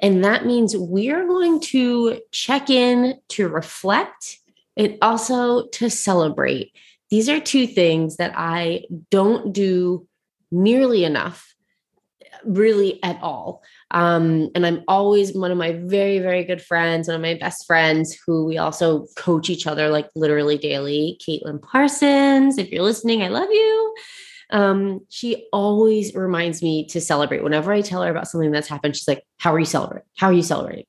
and that means we're going to check in to reflect and also to celebrate. These are two things that I don't do nearly enough, really at all. Um, and I'm always one of my very, very good friends, one of my best friends who we also coach each other like literally daily, Caitlin Parsons. If you're listening, I love you um, she always reminds me to celebrate. Whenever I tell her about something that's happened, she's like, How are you celebrating? How are you celebrating?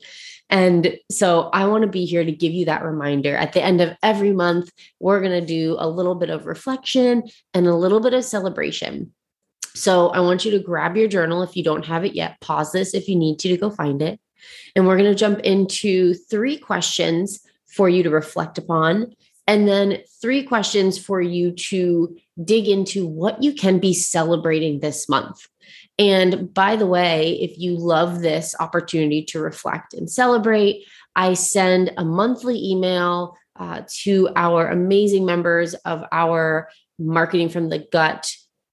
And so I want to be here to give you that reminder. At the end of every month, we're going to do a little bit of reflection and a little bit of celebration. So I want you to grab your journal if you don't have it yet. Pause this if you need to to go find it. And we're going to jump into three questions for you to reflect upon and then three questions for you to dig into what you can be celebrating this month. And by the way, if you love this opportunity to reflect and celebrate, I send a monthly email uh, to our amazing members of our Marketing from the Gut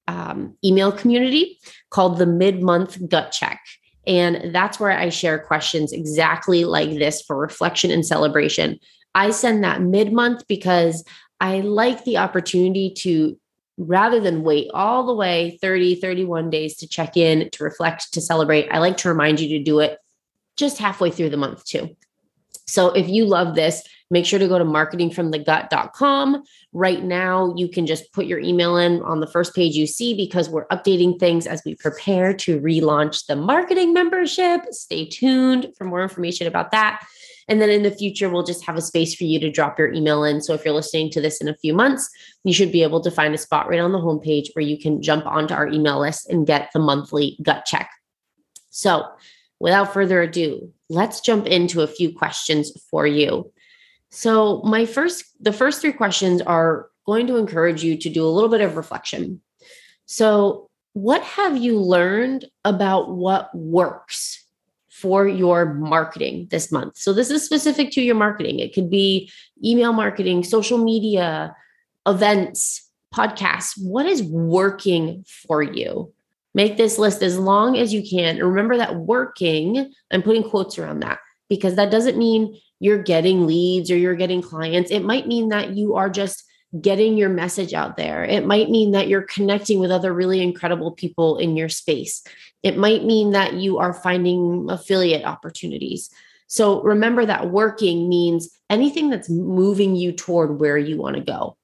um, email community called the Mid Month Gut Check. And that's where I share questions exactly like this for reflection and celebration. I send that mid month because I like the opportunity to rather than wait all the way 30, 31 days to check in, to reflect, to celebrate. I like to remind you to do it just halfway through the month too. So if you love this, make sure to go to marketingfromthegut.com. Right now, you can just put your email in on the first page you see because we're updating things as we prepare to relaunch the marketing membership. Stay tuned for more information about that. And then in the future, we'll just have a space for you to drop your email in. So if you're listening to this in a few months, you should be able to find a spot right on the homepage where you can jump onto our email list and get the monthly gut check. So without further ado, let's jump into a few questions for you. So my first, the first three questions are going to encourage you to do a little bit of reflection. So what have you learned about what works for your marketing this month. So this is specific to your marketing. It could be email marketing, social media, events, podcasts. What is working for you? Make this list as long as you can. And remember that working, I'm putting quotes around that because that doesn't mean you're getting leads or you're getting clients. It might mean that you are just getting your message out there. It might mean that you're connecting with other really incredible people in your space. It might mean that you are finding affiliate opportunities. So remember that working means anything that's moving you toward where you want to go.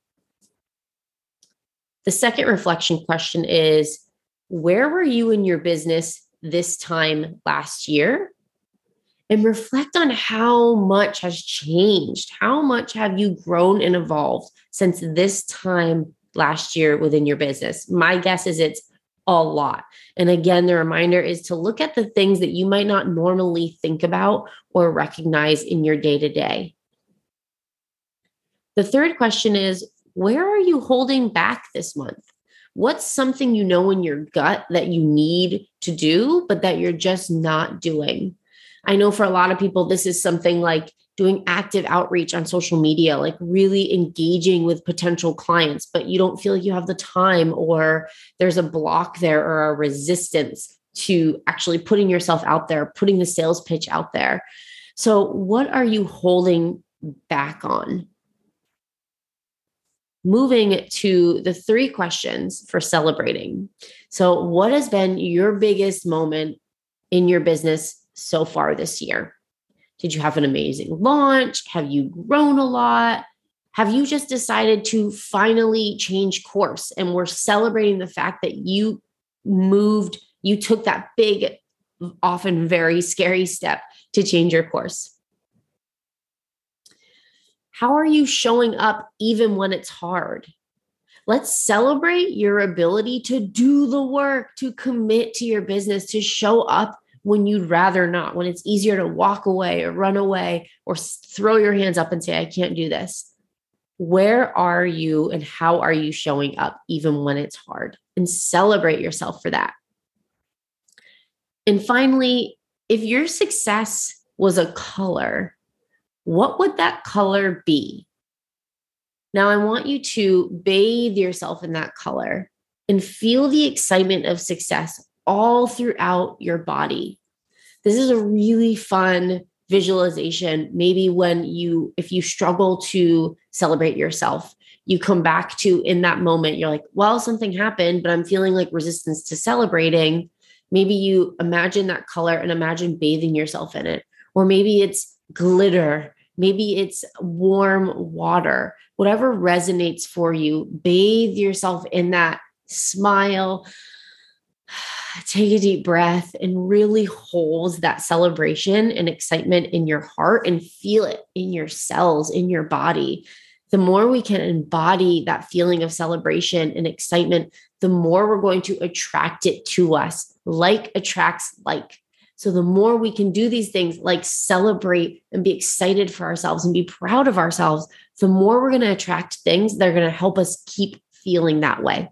The second reflection question is Where were you in your business this time last year? And reflect on how much has changed. How much have you grown and evolved since this time last year within your business? My guess is it's a lot. And again, the reminder is to look at the things that you might not normally think about or recognize in your day to day. The third question is where are you holding back this month? What's something you know in your gut that you need to do, but that you're just not doing? I know for a lot of people, this is something like doing active outreach on social media, like really engaging with potential clients, but you don't feel like you have the time or there's a block there or a resistance to actually putting yourself out there, putting the sales pitch out there. So, what are you holding back on? Moving to the three questions for celebrating. So, what has been your biggest moment in your business so far this year? Did you have an amazing launch? Have you grown a lot? Have you just decided to finally change course and we're celebrating the fact that you moved, you took that big, often very scary step to change your course? How are you showing up even when it's hard? Let's celebrate your ability to do the work, to commit to your business, to show up when you'd rather not, when it's easier to walk away or run away or throw your hands up and say, I can't do this. Where are you and how are you showing up even when it's hard? And celebrate yourself for that. And finally, if your success was a color, what would that color be? Now, I want you to bathe yourself in that color and feel the excitement of success all throughout your body. This is a really fun visualization. Maybe when you, if you struggle to celebrate yourself, you come back to in that moment, you're like, well, something happened, but I'm feeling like resistance to celebrating. Maybe you imagine that color and imagine bathing yourself in it. Or maybe it's glitter Maybe it's warm water, whatever resonates for you. Bathe yourself in that smile. Take a deep breath and really hold that celebration and excitement in your heart and feel it in your cells, in your body. The more we can embody that feeling of celebration and excitement, the more we're going to attract it to us. Like attracts like. So the more we can do these things like celebrate and be excited for ourselves and be proud of ourselves, the more we're going to attract things that are going to help us keep feeling that way.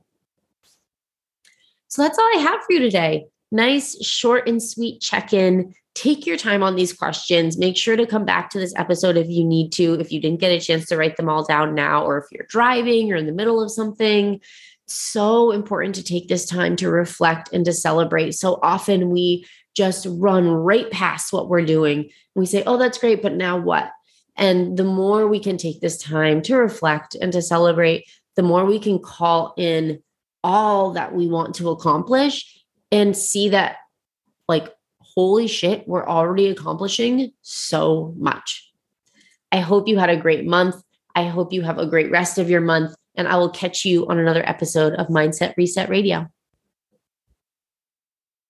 So that's all I have for you today. Nice, short, and sweet check in. Take your time on these questions. Make sure to come back to this episode if you need to, if you didn't get a chance to write them all down now, or if you're driving or in the middle of something. So important to take this time to reflect and to celebrate. So often we just run right past what we're doing. We say, oh, that's great, but now what? And the more we can take this time to reflect and to celebrate, the more we can call in all that we want to accomplish and see that, like, holy shit, we're already accomplishing so much. I hope you had a great month. I hope you have a great rest of your month. And I will catch you on another episode of Mindset Reset Radio.